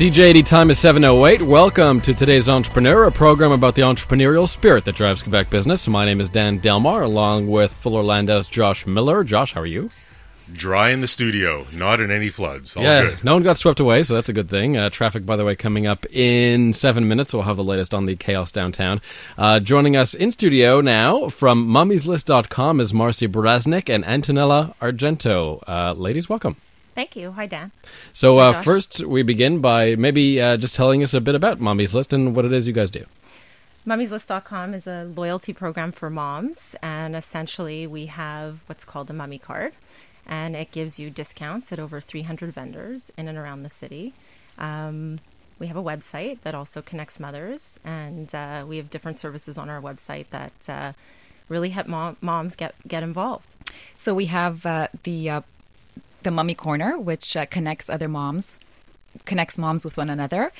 CJAD time is 7.08. Welcome to today's Entrepreneur, a program about the entrepreneurial spirit that drives Quebec business. My name is Dan Delmar, along with Fuller Landau's Josh Miller. Josh, how are you? Dry in the studio, not in any floods. All yeah, good. no one got swept away, so that's a good thing. Uh, traffic, by the way, coming up in seven minutes. We'll have the latest on the chaos downtown. Uh, joining us in studio now from mummieslist.com is Marcy Brasnik and Antonella Argento. Uh, ladies, welcome. Thank you. Hi, Dan. So, Hi, uh, first, we begin by maybe uh, just telling us a bit about Mommy's List and what it is you guys do. Mummy'sList.com is a loyalty program for moms, and essentially we have what's called a mummy card, and it gives you discounts at over 300 vendors in and around the city. Um, we have a website that also connects mothers, and uh, we have different services on our website that uh, really help mom- moms get get involved. So we have uh, the uh, the Mummy Corner, which uh, connects other moms, connects moms with one another.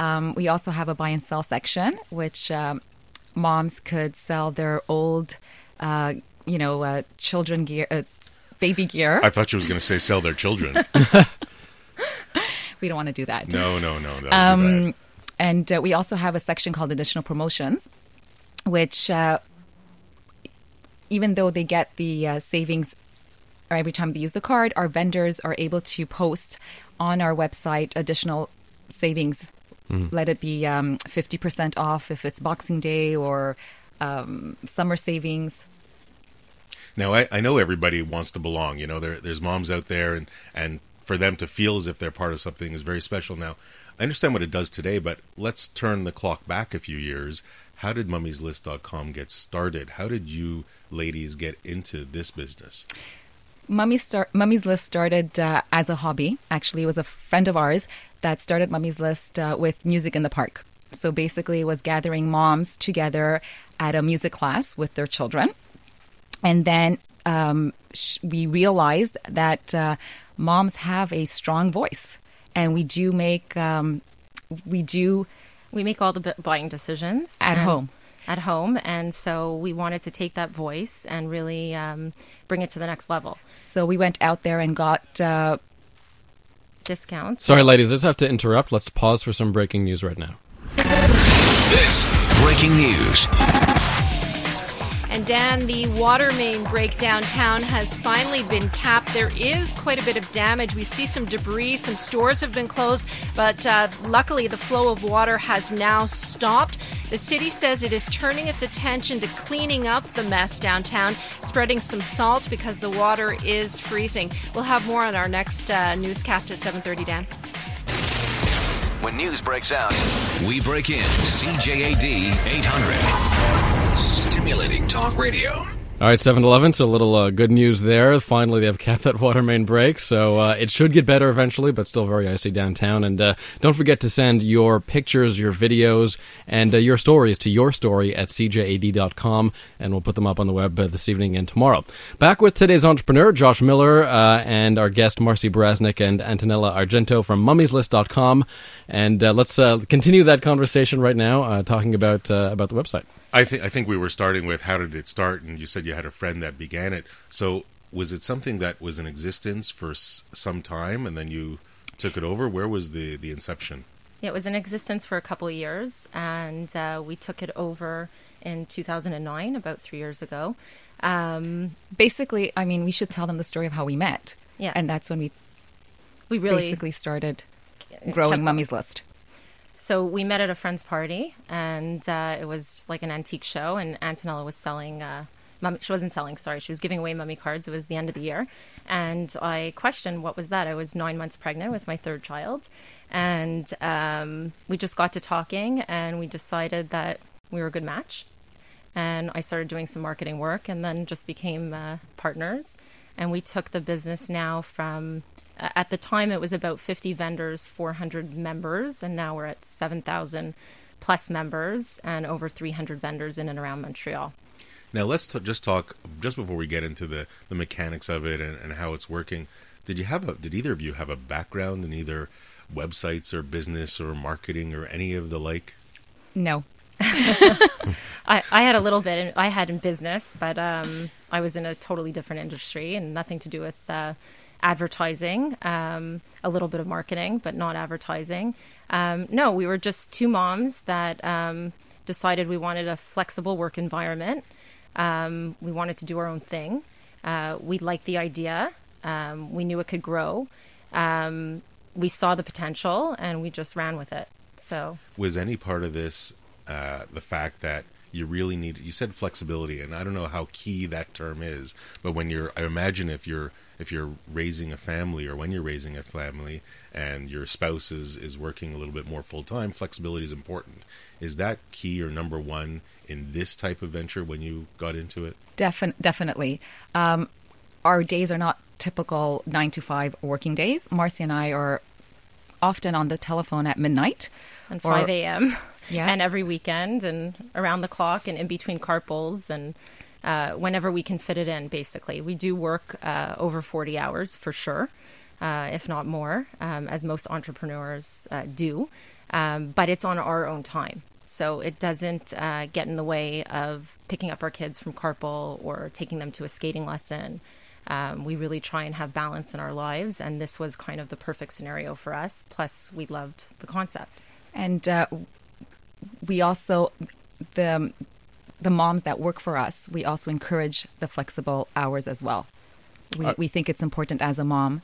Um, we also have a buy and sell section, which um, moms could sell their old, uh, you know, uh, children gear, uh, baby gear. I thought you was going to say sell their children. we don't want to do that. no, no, no. That would be Um, and uh, we also have a section called additional promotions, which uh, even though they get the uh, savings every time they use the card, our vendors are able to post on our website additional savings. Let it be um, 50% off if it's Boxing Day or um, summer savings. Now, I, I know everybody wants to belong. You know, there, there's moms out there, and, and for them to feel as if they're part of something is very special. Now, I understand what it does today, but let's turn the clock back a few years. How did mummieslist.com get started? How did you ladies get into this business? Mummy start, Mummy's List started uh, as a hobby. Actually, it was a friend of ours that started Mummy's List uh, with music in the park. So basically, it was gathering moms together at a music class with their children. And then um, sh- we realized that uh, moms have a strong voice, and we do make um, we do We make all the bu- buying decisions At home. At home, and so we wanted to take that voice and really um, bring it to the next level. so we went out there and got uh, Discounts. Sorry, ladies, I just have to interrupt. Let's pause for some breaking news right now. This breaking news. Dan, the water main break downtown has finally been capped. There is quite a bit of damage. We see some debris, some stores have been closed, but uh, luckily the flow of water has now stopped. The city says it is turning its attention to cleaning up the mess downtown, spreading some salt because the water is freezing. We'll have more on our next uh, newscast at 7:30. Dan. When news breaks out, we break in. CJAD 800. Stimulating talk radio. All right, 7 Eleven, so a little uh, good news there. Finally, they have capped that water main break, so uh, it should get better eventually, but still very icy downtown. And uh, don't forget to send your pictures, your videos, and uh, your stories to your story at cjad.com, and we'll put them up on the web uh, this evening and tomorrow. Back with today's entrepreneur, Josh Miller, uh, and our guest, Marcy Brasnik and Antonella Argento from mummieslist.com. And let's continue that conversation right now, talking about, about the website. I think I think we were starting with how did it start, and you said you had a friend that began it. So was it something that was in existence for s- some time, and then you took it over? Where was the the inception? It was in existence for a couple of years, and uh, we took it over in 2009, about three years ago. Um, basically. I mean, we should tell them the story of how we met. Yeah. and that's when we we really basically started growing kept- Mummy's List. So we met at a friend's party, and uh, it was like an antique show. And Antonella was selling. Uh, mummy, she wasn't selling. Sorry, she was giving away mummy cards. It was the end of the year, and I questioned what was that. I was nine months pregnant with my third child, and um, we just got to talking, and we decided that we were a good match. And I started doing some marketing work, and then just became uh, partners. And we took the business now from at the time it was about 50 vendors 400 members and now we're at 7000 plus members and over 300 vendors in and around montreal Now let's t- just talk just before we get into the the mechanics of it and, and how it's working. Did you have a did either of you have a background in either websites or business or marketing or any of the like? No, I, I had a little bit in, i had in business but um, i was in a totally different industry and nothing to do with uh, advertising um, a little bit of marketing but not advertising Um, no, we were just two moms that um, decided we wanted a flexible work environment. Um, we wanted to do our own thing. Uh, we liked the idea. Um, we knew it could grow. Um, we saw the potential, and we just ran with it. So Was any part of this uh, the fact that you really need? You said flexibility, and I don't know how key that term is, but when you're, I imagine if you're if you're raising a family or when you're raising a family and your spouse is, is working a little bit more full time, flexibility is important. Is that key or number one in this type of venture when you got into it? Defin- definitely. Um, our days are not typical nine to five working days. Marcy and I are often on the telephone at midnight. and 5 a.m. Yeah. and every weekend and around the clock and in between carpools and uh, whenever we can fit it in. Basically, we do work uh, over 40 hours for sure, uh, if not more, um, as most entrepreneurs uh, do. Um, but it's on our own time. So it doesn't uh, get in the way of picking up our kids from carpool or taking them to a skating lesson. Um, we really try and have balance in our lives, and this was kind of the perfect scenario for us. Plus, we loved the concept. And uh, we also, the, the moms that work for us, we also encourage the flexible hours as well. We, we think it's important as a mom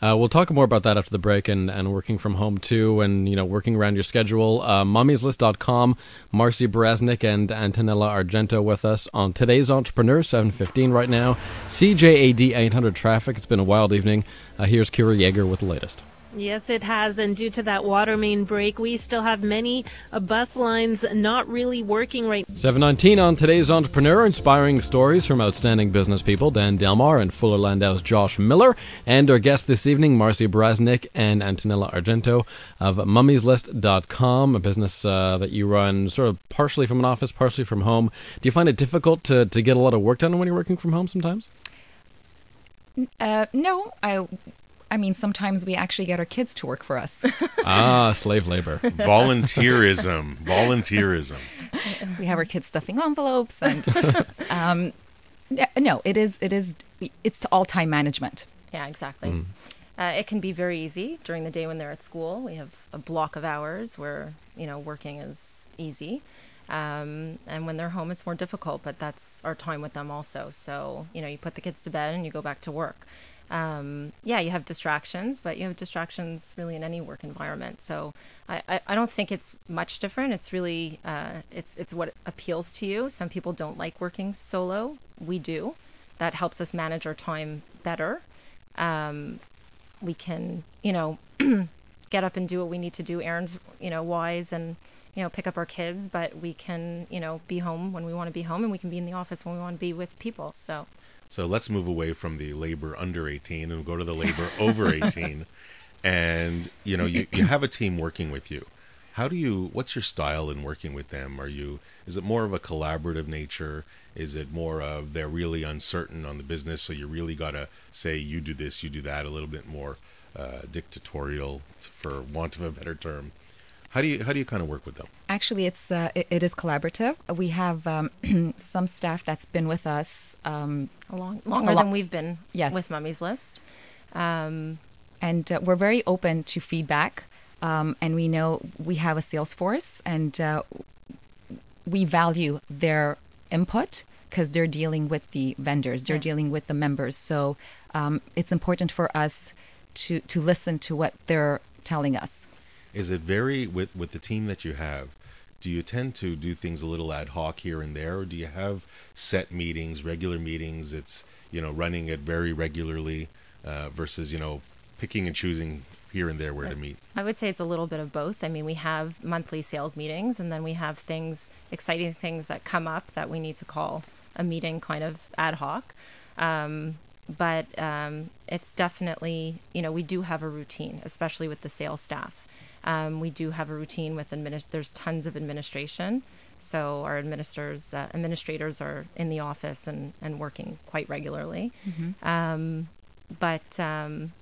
Uh, we'll talk more about that after the break and, and working from home too and you know working around your schedule. Uh, mummieslist.com, Marcy Brasnik and Antonella Argento with us on today's Entrepreneur 715 right now. CJAD 800 traffic. It's been a wild evening. Uh, here's Kira Yeager with the latest. Yes, it has. And due to that water main break, we still have many uh, bus lines not really working right 719 on today's Entrepreneur, inspiring stories from outstanding business people, Dan Delmar and Fuller Landau's Josh Miller, and our guests this evening, Marcy Brasnik and Antonella Argento of mummieslist.com, a business uh, that you run sort of partially from an office, partially from home. Do you find it difficult to, to get a lot of work done when you're working from home sometimes? Uh, no, I, I mean, sometimes we actually get our kids to work for us. ah, slave labor. Volunteerism, volunteerism. we have our kids stuffing envelopes, and um, no, it is, it is, it's all time management. Yeah, exactly. Uh, it can be very easy during the day when they're at school. We have a block of hours where you know working is easy, um, and when they're home, it's more difficult. But that's our time with them also. So you know, you put the kids to bed and you go back to work. Um, yeah, you have distractions, but you have distractions really in any work environment. So I, I, I don't think it's much different. It's really uh, it's it's what appeals to you. Some people don't like working solo. We do. That helps us manage our time better um, we can, you know, get up and do what we need to do, errands, you know, wise, and you know, pick up our kids. But we can, you know, be home when we want to be home, and we can be in the office when we want to be with people. So So let's move away from the labor under 18 and go to the labor over 18. And you know, you, you have a team working with you. How do you what's your style in working with them? Are you is it more of a collaborative nature? Is it more of they're really uncertain on the business so you really got to say you do this, you do that a little bit more uh, dictatorial for want of a better term. How do you how do you kind of work with them? Actually, it's uh, it, it is collaborative. We have um, some staff that's been with us, um, a long, longer lo- than we've been Yes. with Mummy's List. Um, and uh, we're very open to feedback. Um, and we know we have a sales force, and uh, we value their input because they're dealing with the vendors, they're Yeah. dealing with the members. So um, it's important for us to to listen to what they're telling us. Is it very with with the team that you have? Do you tend to do things a little ad hoc here and there, or do you have set meetings, regular meetings? It's you know running it very regularly uh, versus you know picking and choosing here and there where to meet. I would say it's a little bit of both. I mean, we have monthly sales meetings, and then we have things, exciting things that come up that we need to call a meeting kind of ad hoc. Um, but um, it's definitely, you know, we do have a routine, especially with the sales staff. Um, we do have a routine with adminis- There's tons of administration, so our administrators uh, administrators are in the office and, and working quite regularly. Um, but um,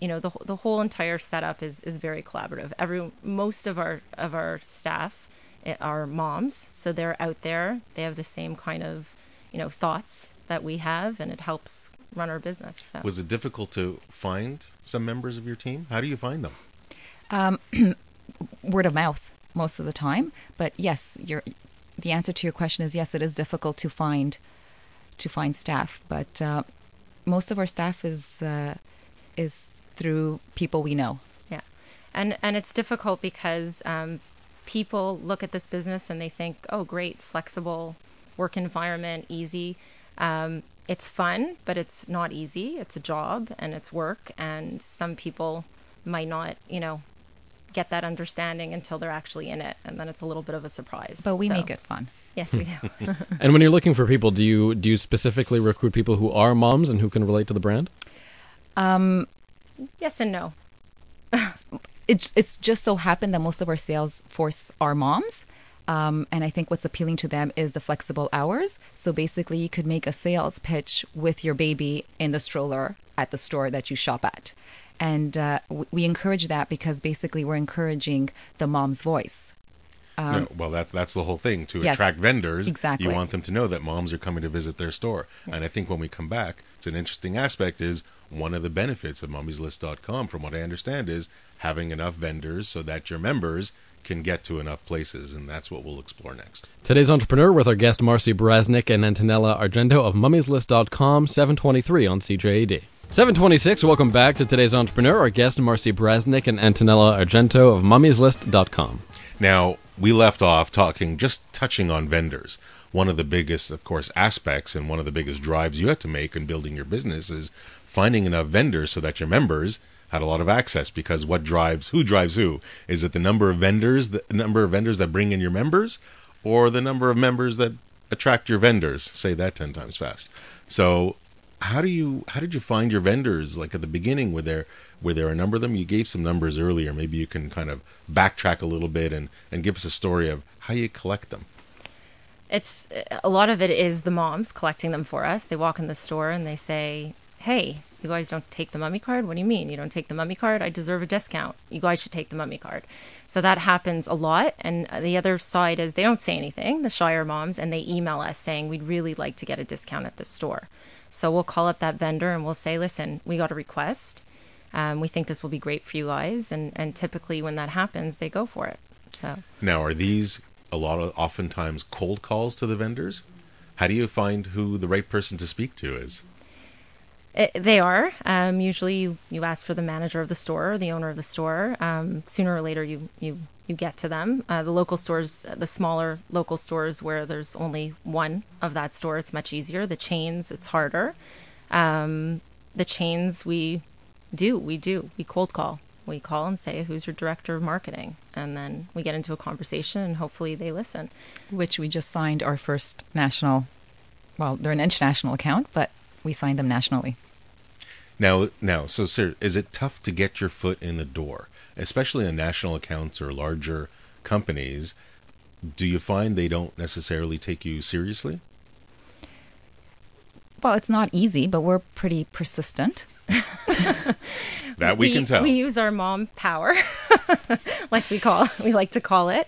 you know the the whole entire setup is is very collaborative. Every most of our of our staff eh, are moms, so they're out there. They have the same kind of you know thoughts that we have, and it helps run our business. So. Was it difficult to find some members of your team? How do you find them? word of mouth most of the time. But yes, the answer to your question is yes. It is difficult to find to find staff, but uh, most of our staff is uh, is through people we know. Yeah, and and it's difficult because um, people look at this business and they think, oh, great, flexible work environment, easy. Um, it's fun, but it's not easy. It's a job and it's work, and some people might not, you know, get that understanding until they're actually in it, and then it's a little bit of a surprise. But we So- make it fun. Yes, we do. And when you're looking for people, do you do you specifically recruit people who are moms and who can relate to the brand? yes and no. it's it's just so happened that most of our sales force are moms. Um, and I think what's appealing to them is the flexible hours. So basically, you could make a sales pitch with your baby in the stroller at the store that you shop at. And uh, we encourage that because basically we're encouraging the mom's voice. No, well, that's that's the whole thing. To Um, Yes, attract vendors, exactly. you want them to know that moms are coming to visit their store. And I think when we come back, it's an interesting aspect. Is one of the benefits of mummieslist.com, from what I understand, is having enough vendors so that your members can get to enough places, and that's what we'll explore next. Today's entrepreneur with our guest Marcy Brasnick and Antonella Argento of mummieslist.com, 723 on CJAD. 726, welcome back to today's entrepreneur. Our guest Marcy Brasnick and Antonella Argento of mummieslist.com. Now, we left off talking, just touching on vendors. One of the biggest, of course, aspects and one of the biggest drives you have to make in building your business is finding enough vendors so that your members had a lot of access because what drives who drives who is it the number of vendors the number of vendors that bring in your members or the number of members that attract your vendors say that 10 times fast so how do you how did you find your vendors like at the beginning? Were there were there a number of them? You gave some numbers earlier. Maybe you can kind of backtrack a little bit and and give us a story of how you collect them. It's a lot of it is the moms collecting them for us. They walk in the store and they say, "Hey, you guys don't take the mummy card? What do you mean you don't take the mummy card? I deserve a discount. You guys should take the mummy card." So that happens a lot. And the other side is they don't say anything, the shyer moms, and they email us saying, "We'd really like to get a discount at this store." So we'll call up that vendor and we'll say, "Listen, we got a request. Um, we think this will be great for you guys." And and typically when that happens, they go for it. So now are these a lot of oftentimes cold calls to the vendors how do you find who the right person to speak to is It, they are. Um, usually, you, you ask for the manager of the store or the owner of the store. Um, sooner or later, you you you get to them. Uh, the local stores, the smaller local stores where there's only one of that store, it's much easier. The chains, it's harder. Um, the chains, we do, we do, we cold call. We call and say, "Who's your director of marketing?" And then we get into a conversation, and hopefully, they listen. which we just signed our first national. Well, they're an international account, but we sign them nationally. Now, now, so sir, is it tough to get your foot in the door, especially in national accounts or larger companies? Do you find they don't necessarily take you seriously? Well, it's not easy, but we're pretty persistent. That we, can tell. We use our mom power, like we call we like to call it.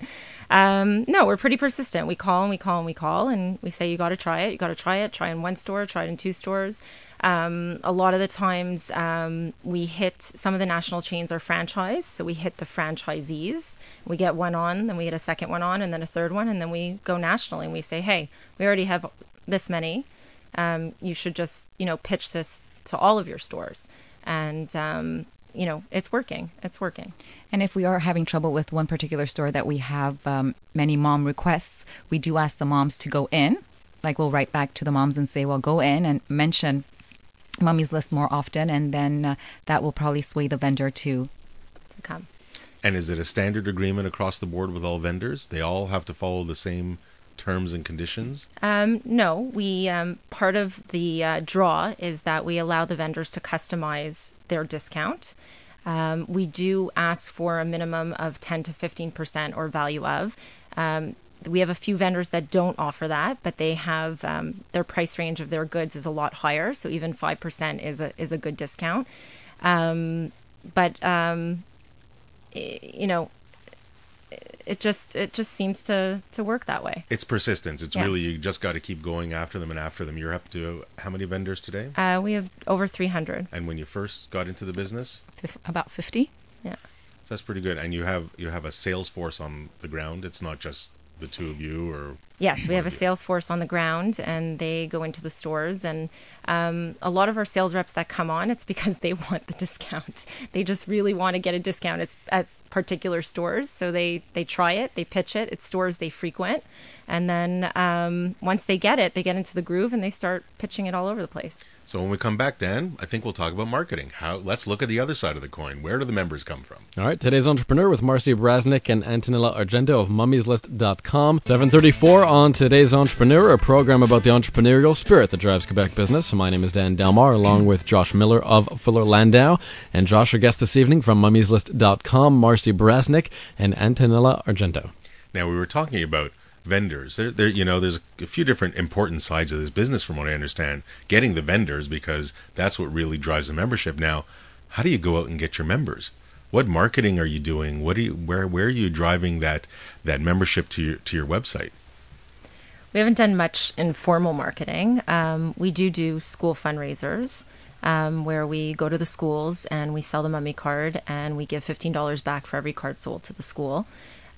Um, no, we're pretty persistent. We call and we call and we call and we say you got to try it. You got to try it. Try in one store. Try it in two stores. Um, a lot of the times um, we hit some of the national chains are franchise, so we hit the franchisees. We get one on, then we get a second one on, and then a third one, and then we go nationally and we say, hey, we already have this many. Um, you should just you know pitch this to all of your stores and um, you know it's working it's working And if we are having trouble with one particular store that we have um, many mom requests, we do ask the moms to go in. Like we'll write back to the moms and say, well, go in and mention Mummy's List more often, and then uh, that will probably sway the vendor to. to come and is it a standard agreement across the board with all vendors? They all have to follow the same terms and conditions? um, no we um, part of the uh, draw is that we allow the vendors to customize their discount um, we do ask for a minimum of 10 to 15 percent or value of um, we have a few vendors that don't offer that, but they have um, their price range of their goods is a lot higher. So even five percent is a is a good discount. Um, but um, you know, it just it just seems to to work that way. It's persistence. It's Yeah. really you just got to keep going after them and after them. You're up to how many vendors today? Uh, we have over three hundred. And when you first got into the business, Fif- about 50. Yeah. so That's pretty good. And you have you have a sales force on the ground. It's not just the two of you, or Yes, we have a sales force on the ground, and they go into the stores. And um, a lot of our sales reps that come on, it's because they want the discount. They just really want to get a discount at, at particular stores. So they they try it, they pitch it. It's stores they frequent, and then um, once they get it, they get into the groove and they start pitching it all over the place. So when we come back, Dan, I think we'll talk about marketing. How? Let's look at the other side of the coin. Where do the members come from? All right, today's entrepreneur with Marcy Brasnik and Antonella Argento of mummieslist.com. 734 on today's entrepreneur, a program about the entrepreneurial spirit that drives Quebec business. My name is Dan Delmar, along with Josh Miller of Fuller Landau. And Josh, our guest this evening from mummieslist.com, Marcy Brasnik and Antonella Argento. Now we were talking about vendors. There, there, you know, there's a few different important sides of this business, from what I understand. Getting the vendors because that's what really drives the membership. Now, how do you go out and get your members? What marketing are you doing? What do you, where, where are you driving that that membership to your to your website? We haven't done much informal marketing. Um, we do do school fundraisers um, where we go to the schools and we sell the mummy card and we give $15 back for every card sold to the school.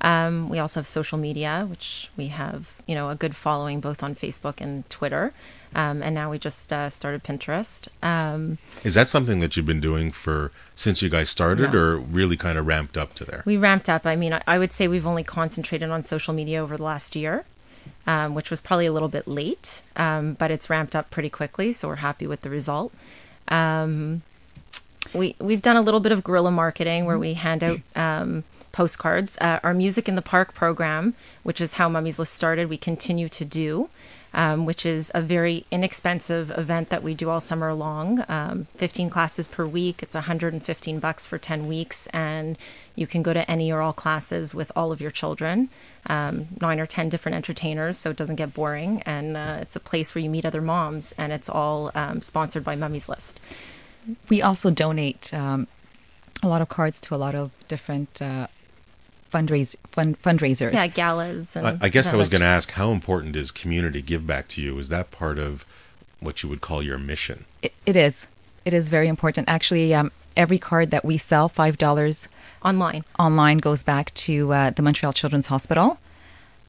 Um, we also have social media, which we have, you know, a good following both on Facebook and Twitter. Um, and now we just uh, started Pinterest. Um, Is that something that you've been doing for since you guys started, No. or really kind of ramped up to there? we ramped up. I mean, I, I would say we've only concentrated on social media over the last year, um, which was probably a little bit late, um, but it's ramped up pretty quickly. So we're happy with the result. Um, we we've done a little bit of guerrilla marketing where we hand out um, postcards. Uh, our music in the park program, which is how Mummy's List started, we continue to do. Um, which is a very inexpensive event that we do all summer long. Um, 15 classes per week. It's 115 bucks for 10 weeks, and you can go to any or all classes with all of your children. Um, nine or 10 different entertainers, so it doesn't get boring. And uh, it's a place where you meet other moms, and it's all um, sponsored by Mummy's List. We also donate um, a lot of cards to a lot of different uh, fundraise, fund, fundraisers. Yeah, galas. And I, I guess I was going to ask, how important is community give back to you? Is that part of what you would call your mission? It, it is. It is very important. Actually, um, every card that we sell, five dollars online. online, goes back to uh, the Montreal Children's Hospital.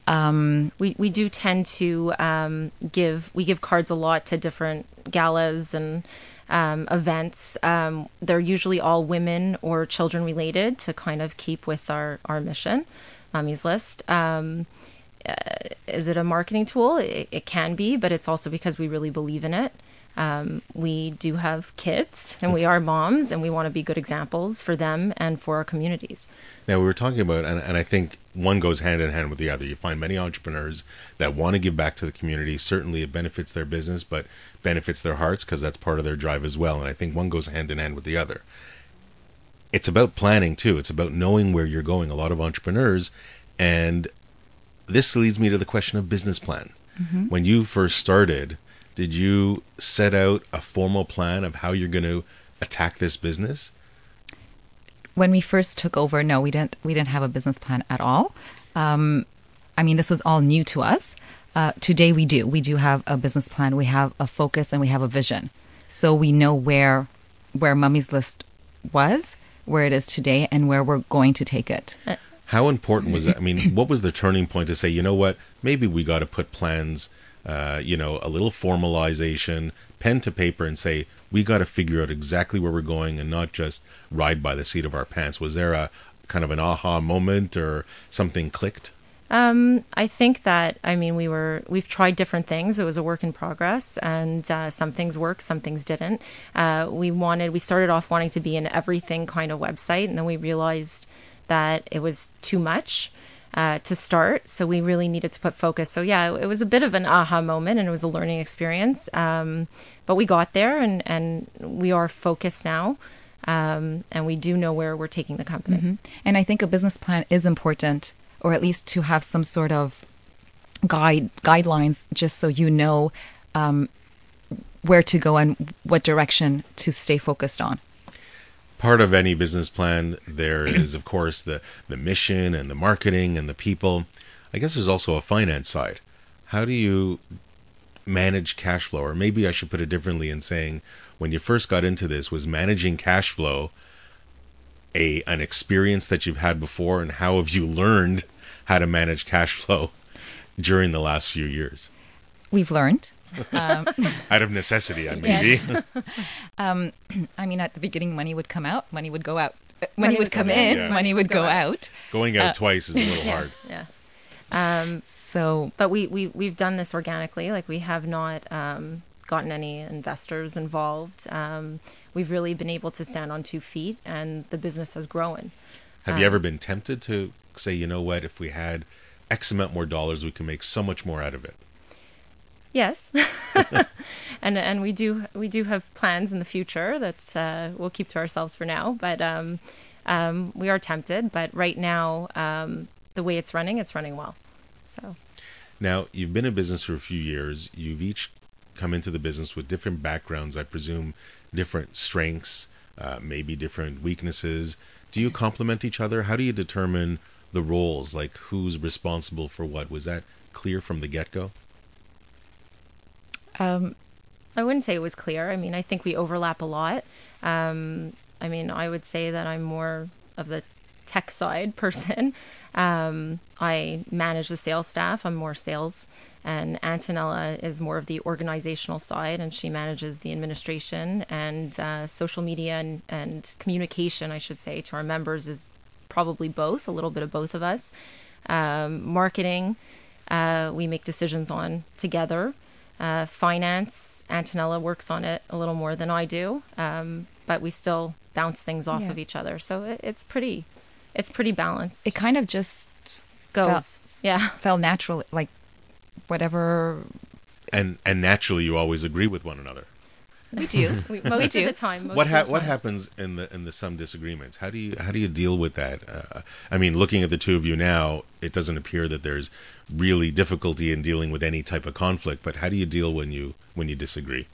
we we do tend to um, give we give cards a lot to different galas and um, events. Um, they're usually all women or children related to kind of keep with our our mission, Mummy's List. Um, uh, is it a marketing tool? It, it can be, but it's also because we really believe in it. Um, we do have kids and we are moms and we want to be good examples for them and for our communities. Now, we were talking about, and, and I think one goes hand in hand with the other. You find many entrepreneurs that want to give back to the community. Certainly, it benefits their business, but benefits their hearts because that's part of their drive as well. And I think one goes hand in hand with the other. It's about planning too. It's about knowing where you're going. A lot of entrepreneurs, and this leads me to the question of business plan. When you first started, did you set out a formal plan of how you're going to attack this business? when we first took over, no, we didn't. We didn't have a business plan at all. Um, I mean, this was all new to us. Uh, today, we do. We do have a business plan. We have a focus and we have a vision. So we know where where Mummy's List was, where it is today, and where we're going to take it. How important was that? I mean, what was the turning point to say, you know what, maybe we got to put plans, uh, you know, a little formalization, pen to paper, and say, we got to figure out exactly where we're going and not just ride by the seat of our pants. Was there a kind of an aha moment or something clicked? Um, I think that I mean we were we've tried different things. It was a work in progress, and uh, some things worked, some things didn't. Uh, we wanted we started off wanting to be an everything kind of website, and then we realized that it was too much. Uh, to start, so we really needed to put focus. So yeah, it was a bit of an aha moment, and it was a learning experience. Um, but we got there, and and we are focused now, um, and we do know where we're taking the company. And I think a business plan is important, or at least to have some sort of guide guidelines, just so you know um, where to go and what direction to stay focused on. Part of any business plan there is of course the the mission and the marketing and the people i guess there's also a finance side how do you manage cash flow or maybe i should put it differently in saying when you first got into this was managing cash flow a an experience that you've had before, and how have you learned how to manage cash flow during the last few years? We've learned. Out of necessity, I maybe. I mean, at the beginning, money would come out, money would go out. Uh, Money, would would come come in, in, yeah. money would go out. Going out twice is a little hard. Yeah. So But we, we, we've done this organically. Like, we have not um, gotten any investors involved. Um, we've really been able to stand on two feet, and the business has grown. Have you ever been tempted to say, you know what, if we had X amount more dollars, we can make so much more out of it? Yes, and and we do we do have plans in the future that uh, we'll keep to ourselves for now. But um, um, we are tempted. But right now, um, the way it's running, it's running well. So Now, you've been in business for a few years. You've each come into the business with different backgrounds, I presume, different strengths, uh, maybe different weaknesses. Do you complement each other? How do you determine the roles? Like, who's responsible for what? Was that clear from the get go? Um, I wouldn't say it was clear. I mean, I think we overlap a lot. Um, I mean, I would say that I'm more of the tech side person. Um, I manage the sales staff. I'm more sales, and Antonella is more of the organizational side, and she manages the administration and uh, social media and, and communication. I should say to our members is probably both, a little bit of both of us. Um, marketing, uh, we make decisions on together. Uh, finance, Antonella works on it a little more than I do, um, but we still bounce things off Yeah. of each other. So it, it's pretty, it's pretty balanced. it kind of just goes, yeah. fell natural, like whatever And and naturally, you always agree with one another. We do. We, we most do. of the time. Most what of ha- the what time. happens in the in the some disagreements? How do you how do you deal with that? Uh, I mean, looking at the two of you now, it doesn't appear that there's really difficulty in dealing with any type of conflict. But how do you deal when you when you disagree?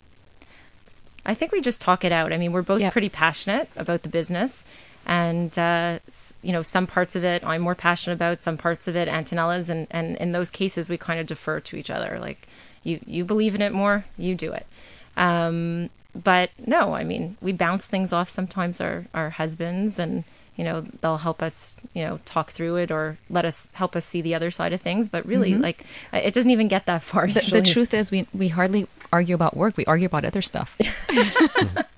I think we just talk it out. I mean, we're both Yeah. pretty passionate about the business, and uh, you know, some parts of it I'm more passionate about, some parts of it Antonella's, and and in those cases we kind of defer to each other. Like, you you believe in it more, you do it. Um, but no, I mean, we bounce things off sometimes our our husbands, and you know, they'll help us, you know, talk through it or let us help us see the other side of things. But really, like, it doesn't even get that far. The, the truth is, we we hardly argue about work. We argue about other stuff.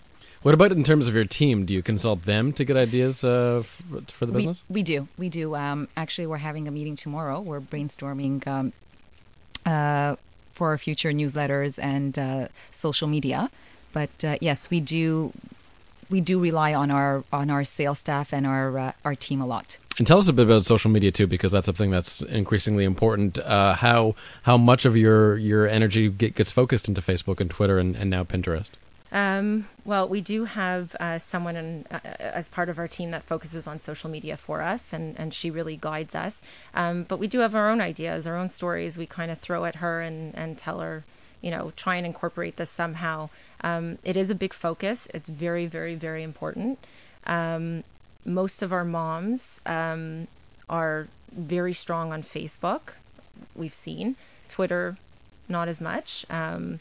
What about in terms of your team? Do you consult them to get ideas uh, f- for the We, business? we do. We do. Um, actually, we're having a meeting tomorrow. We're brainstorming um, uh, for our future newsletters and uh, social media. But uh, yes, we do. We do rely on our on our sales staff and our uh, our team a lot. And tell us a bit about social media too, because that's something that's increasingly important. Uh, how how much of your your energy get, gets focused into Facebook and Twitter and, and now Pinterest? Um, well, we do have uh, someone in, uh, as part of our team that focuses on social media for us, and, and she really guides us. Um, but we do have our own ideas, our own stories. We kind of throw at her and, and tell her, you know, try and incorporate this somehow. Um, it is a big focus. It's very, very, very important. Um, most of our moms um, are very strong on Facebook. We've seen Twitter, not as much. Um,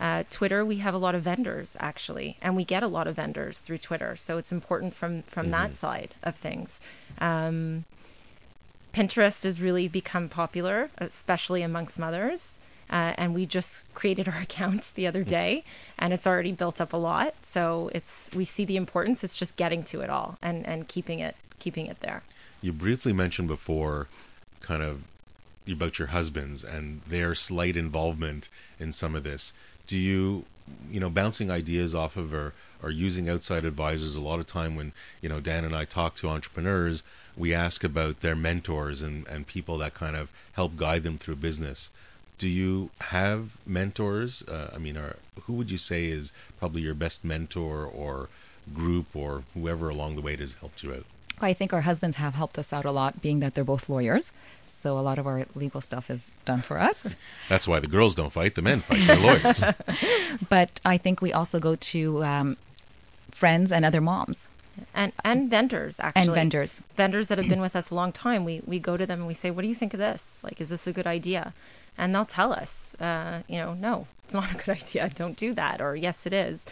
uh, Twitter, we have a lot of vendors actually, and we get a lot of vendors through Twitter. So it's important from from that side of things. Um, Pinterest has really become popular, especially amongst mothers. Uh, and we just created our account the other day, and it's already built up a lot. So it's we see the importance. It's just getting to it all and and keeping it keeping it there. You briefly mentioned before, kind of about your husbands and their slight involvement in some of this. Do you, you know, bouncing ideas off of or or using outside advisors? A lot of time when you know Dan and I talk to entrepreneurs, we ask about their mentors and and people that kind of help guide them through business. Do you have mentors? Uh, I mean, are, who would you say is probably your best mentor or group or whoever along the way has helped you out? I think our husbands have helped us out a lot, being that they're both lawyers. So a lot of our legal stuff is done for us. That's why the girls don't fight; the men fight. They're lawyers. but I think we also go to um, friends and other moms And and vendors actually and vendors. vendors that have been with us a long time, we, we go to them and we say, what do you think of this? Like, is this a good idea? And they'll tell us, uh, you know, no, it's not a good idea. Don't do that. Or yes, it is.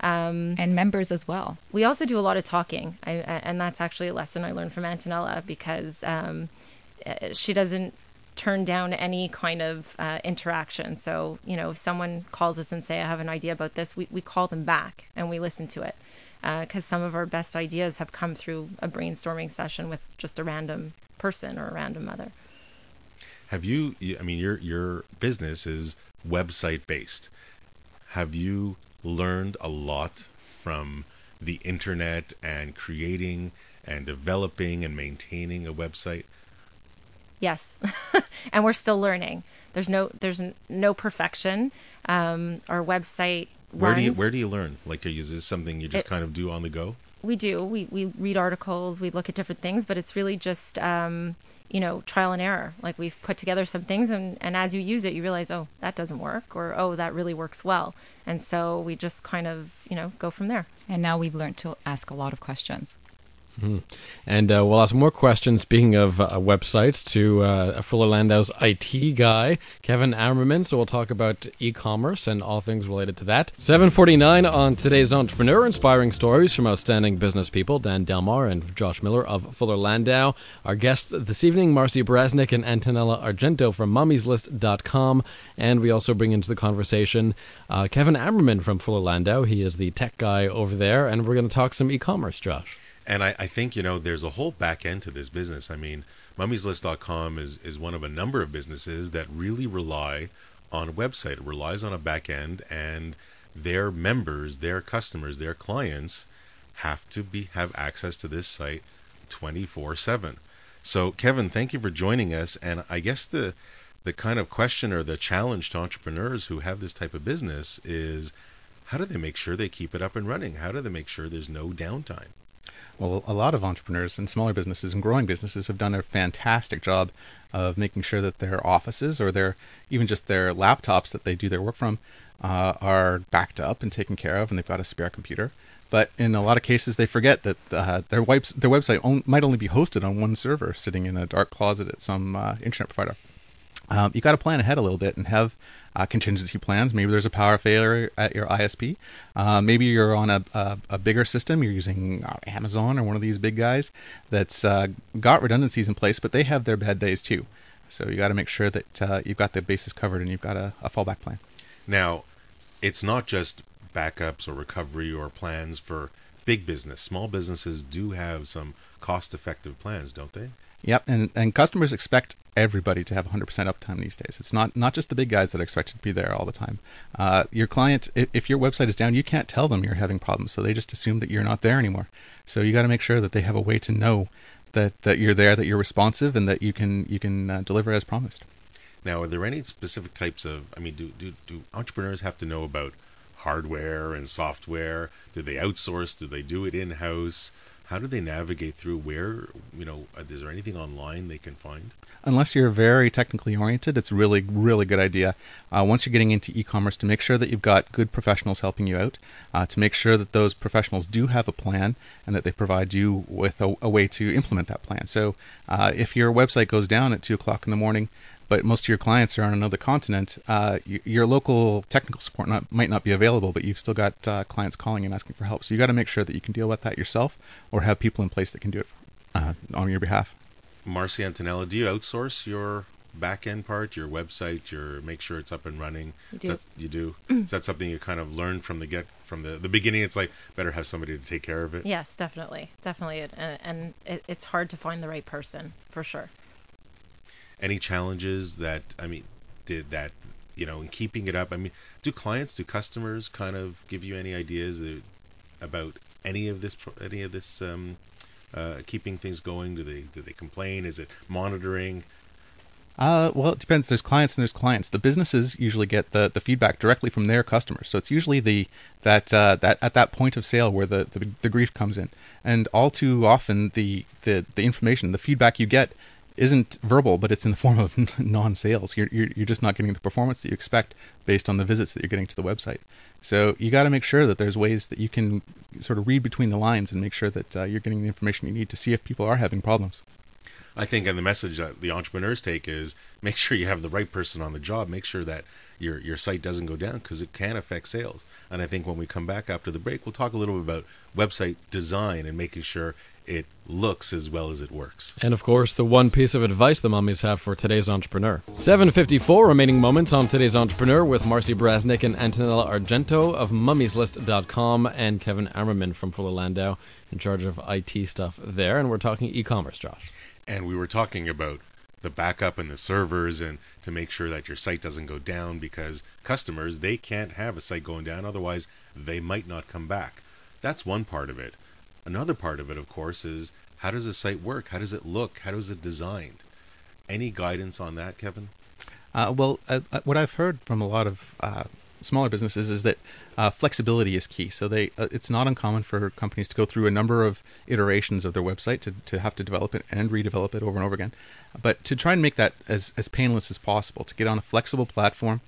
Um, and members as well. we also do a lot of talking, I, and that's actually a lesson I learned from Antonella because um, uh, she doesn't turn down any kind of uh, interaction. So, you know, if someone calls us and say, I have an idea about this, we, we call them back and we listen to it. Because some of our best ideas have come through a brainstorming session with just a random person or a random mother. Have you? you- I mean, your your business is website based. Have you learned a lot from the internet and creating and developing and maintaining a website? Yes, and we're still learning. There's no there's no perfection. Um, our website Where do you where do you learn? Like, is this something you just It- kind of do on the go? We do. We we read articles, we look at different things, but it's really just um, you know trial and error. Like we've put together some things, and and as you use it, you realize, oh, that doesn't work, or oh, that really works well, and so we just kind of you know go from there. And now we've learned to ask a lot of questions. And uh, we'll ask more questions. Speaking of uh, websites, to uh, Fuller Landau's IT guy, Kevin Ammerman. So we'll talk about e-commerce and all things related to that. 7:49 on today's Entrepreneur, inspiring stories from outstanding business people. Dan Delmar and Josh Miller of Fuller Landau. Our guests this evening, Marcy Brasnik and Antonella Argento from Mummy'sList.com. And we also bring into the conversation uh, Kevin Ammerman from Fuller Landau. He is the tech guy over there, and we're going to talk some e-commerce, Josh. And I, I think, you know, there's a whole back end to this business. I mean, mummieslist.com is, is one of a number of businesses that really rely on a website. It relies on a back end and their members, their customers, their clients have to be have access to this site 24/7. So Kevin, thank you for joining us and I guess the the kind of question or the challenge to entrepreneurs who have this type of business is how do they make sure they keep it up and running? How do they make sure there's no downtime? Well, a lot of entrepreneurs and smaller businesses and growing businesses have done a fantastic job of making sure that their offices or their even just their laptops that they do their work from uh, are backed up and taken care of, and they've got a spare computer. But in a lot of cases, they forget that uh, their wipes, their website on, might only be hosted on one server, sitting in a dark closet at some uh, internet provider. Um, you got to plan ahead a little bit and have uh, contingency plans. Maybe there's a power failure at your ISP. Uh, maybe you're on a, a, a bigger system. You're using uh, Amazon or one of these big guys that's uh, got redundancies in place, but they have their bad days too. So you got to make sure that uh, you've got the bases covered and you've got a, a fallback plan. Now, it's not just backups or recovery or plans for big business. Small businesses do have some cost effective plans, don't they? Yep, and, and customers expect everybody to have 100% uptime these days. It's not not just the big guys that are expected to be there all the time. Uh, your client, if, if your website is down, you can't tell them you're having problems, so they just assume that you're not there anymore. So you got to make sure that they have a way to know that, that you're there, that you're responsive, and that you can you can uh, deliver as promised. Now, are there any specific types of? I mean, do do do entrepreneurs have to know about hardware and software? Do they outsource? Do they do it in house? How do they navigate through where you know? uh, Is there anything online they can find? unless you're very technically oriented, it's really, really good idea. Uh, once you're getting into e-commerce, to make sure that you've got good professionals helping you out, uh, to make sure that those professionals do have a plan and that they provide you with a, a way to implement that plan. So, uh, if your website goes down at two o'clock in the morning, but most of your clients are on another continent, uh, y- your local technical support not, might not be available, but you've still got uh, clients calling and asking for help. So you got to make sure that you can deal with that yourself, or have people in place that can do it uh, on your behalf. Marcy Antonella, do you outsource your back end part, your website, your make sure it's up and running? We Is do. that- you do. Is that something you kind of learned from the get from the the beginning? It's like better have somebody to take care of it. Yes, definitely, definitely, and, and it, it's hard to find the right person for sure. Any challenges that I mean, did that you know in keeping it up? I mean, do clients, do customers kind of give you any ideas about any of this, any of this, um, uh, keeping things going? Do they do they complain? Is it monitoring? Uh, well, it depends. There's clients and there's clients. The businesses usually get the, the feedback directly from their customers, so it's usually the that uh, that at that point of sale where the, the, the grief comes in, and all too often the, the the information, the feedback you get, isn't verbal, but it's in the form of non-sales. You're, you're you're just not getting the performance that you expect based on the visits that you're getting to the website. So you got to make sure that there's ways that you can sort of read between the lines and make sure that uh, you're getting the information you need to see if people are having problems. I think, and the message that the entrepreneurs take is make sure you have the right person on the job. Make sure that your your site doesn't go down because it can affect sales. And I think when we come back after the break, we'll talk a little bit about website design and making sure it looks as well as it works. And of course, the one piece of advice the mummies have for today's entrepreneur. 754 remaining moments on today's entrepreneur with Marcy Brasnick and Antonella Argento of mummieslist.com and Kevin Ammerman from Fuller Landau in charge of IT stuff there. And we're talking e commerce, Josh. And we were talking about the backup and the servers and to make sure that your site doesn't go down because customers they can't have a site going down otherwise they might not come back that's one part of it another part of it of course is how does a site work how does it look how is it designed any guidance on that kevin Uh, well, uh, uh, what I've heard from a lot of uh, smaller businesses is that uh, flexibility is key. So they, uh, it's not uncommon for companies to go through a number of iterations of their website to, to have to develop it and redevelop it over and over again. But to try and make that as, as painless as possible, to get on a flexible platform,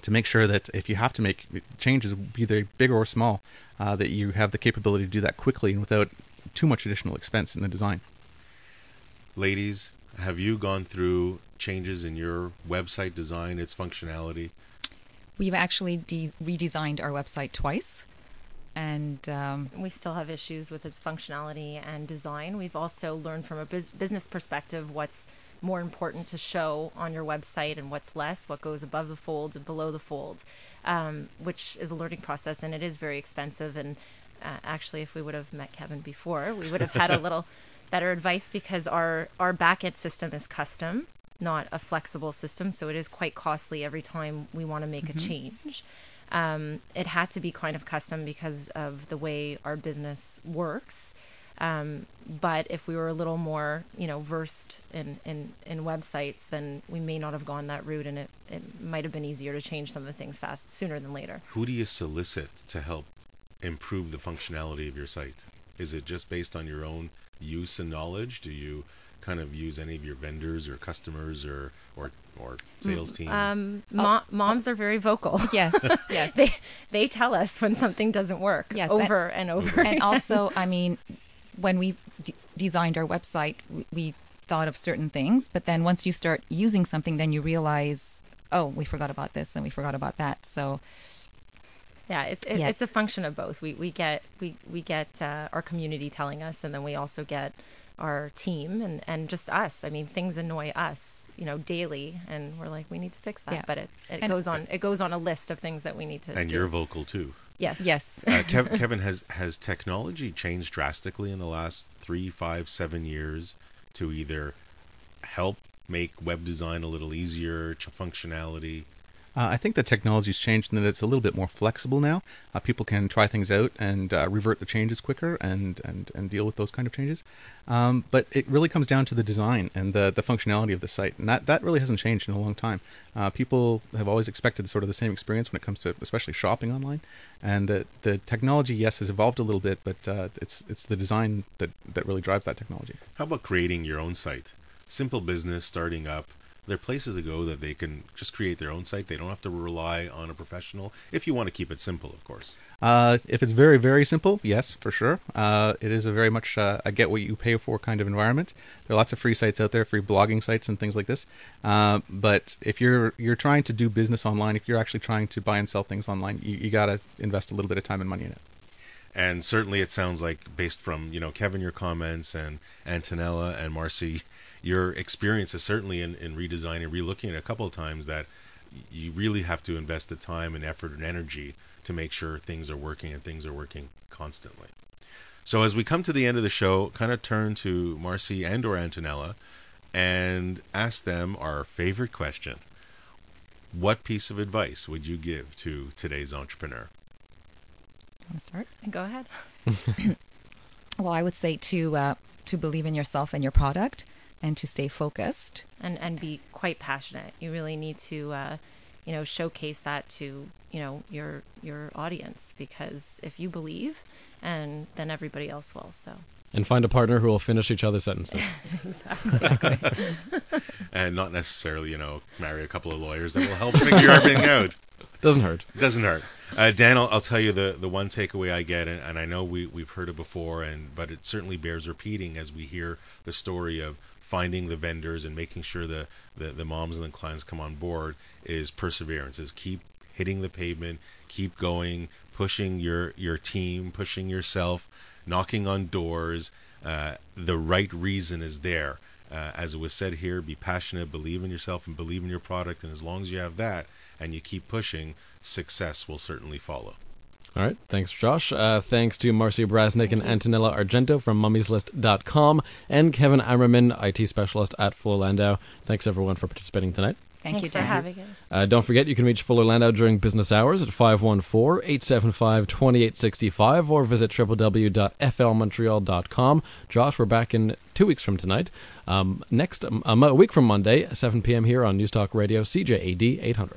to make sure that if you have to make changes, be they big or small, uh, that you have the capability to do that quickly and without too much additional expense in the design. ladies have you gone through changes in your website design its functionality We've actually de- redesigned our website twice, and um, we still have issues with its functionality and design. We've also learned from a bus- business perspective what's more important to show on your website and what's less, what goes above the fold and below the fold, um, which is a learning process and it is very expensive. And uh, actually, if we would have met Kevin before, we would have had a little better advice because our our backend system is custom, not a flexible system, so it is quite costly every time we want to make a change. Um, it had to be kind of custom because of the way our business works. Um, but if we were a little more, you know, versed in, in, in websites, then we may not have gone that route, and it, it might have been easier to change some of the things fast sooner than later. who do you solicit to help improve the functionality of your site? Is it just based on your own use and knowledge? Do you kind of use any of your vendors or customers or or, or sales team? Um, mo- moms are very vocal. yes, yes, they they tell us when something doesn't work Yes, over and, over. and also, I mean, when we d- designed our website, we, we thought of certain things, but then once you start using something, then you realize, oh, we forgot about this and we forgot about that. So Yeah, it's it, Yes. it's a function of both. We we get we we get uh, our community telling us, and then we also get our team and and just us. I mean, things annoy us, you know, daily, and we're like, we need to fix that. Yeah. But it, it And- goes on it goes on a list of things that we need to. and do. you're vocal too. Yes yes, Uh, Kev, Kevin, has has technology changed drastically in the last three, five, seven years to either help make web design a little easier, ch- functionality? Uh, I think the technology's changed in that it's a little bit more flexible now. Uh, people can try things out and uh, revert the changes quicker and, and, and deal with those kind of changes. Um, but it really comes down to the design and the, the functionality of the site. And that, that really hasn't changed in a long time. Uh, people have always expected sort of the same experience when it comes to especially shopping online. And the, the technology, yes, has evolved a little bit, but uh, it's, it's the design that, that really drives that technology. How about creating your own site? Simple business starting up. There are places to go that they can just create their own site. They don't have to rely on a professional. If you want to keep it simple, of course. Uh, if it's very, very simple, yes, for sure. Uh, it is a very much uh, a get what you pay for kind of environment. There are lots of free sites out there, free blogging sites and things like this. Uh, but if you're you're trying to do business online, if you're actually trying to buy and sell things online, you, you got to invest a little bit of time and money in it. And certainly, it sounds like based from you know Kevin, your comments, and Antonella and Marcy, your experience is certainly in, in redesigning, relooking it a couple of times that you really have to invest the time and effort and energy to make sure things are working and things are working constantly. So as we come to the end of the show, kind of turn to Marcy and or Antonella and ask them our favorite question. What piece of advice would you give to today's entrepreneur? want to start? Go ahead. Well, I would say to uh, to believe in yourself and your product, and to stay focused. and and be quite passionate. You really need to, uh, you know, showcase that to you know your your audience because if you believe, and then everybody else will. So And find a partner who will finish each other's sentences. and not necessarily, you know, marry a couple of lawyers that will help figure everything out. Doesn't hurt. Doesn't hurt. Uh, Dan, I'll, I'll tell you the, the one takeaway I get, and, and I know we, we've heard it before, and but it certainly bears repeating as we hear the story of finding the vendors and making sure the, the, the moms and the clients come on board is perseverance, is keep hitting the pavement, keep going, pushing your, your team, pushing yourself, knocking on doors. Uh, the right reason is there. Uh, as it was said here, be passionate, believe in yourself, and believe in your product. And as long as you have that and you keep pushing, success will certainly follow. All right. Thanks, Josh. Uh, thanks to Marcia Brasnick and Antonella Argento from mummieslist.com and Kevin Ammerman, IT specialist at Fuller Landau. Thanks, everyone, for participating tonight. Thank Thanks you, for Dan. having us. Uh, don't forget, you can reach Fuller Landau during business hours at 514 875 2865 or visit www.flmontreal.com. Josh, we're back in two weeks from tonight. Um, next, um, a week from Monday, 7 p.m. here on News Talk Radio, CJAD 800.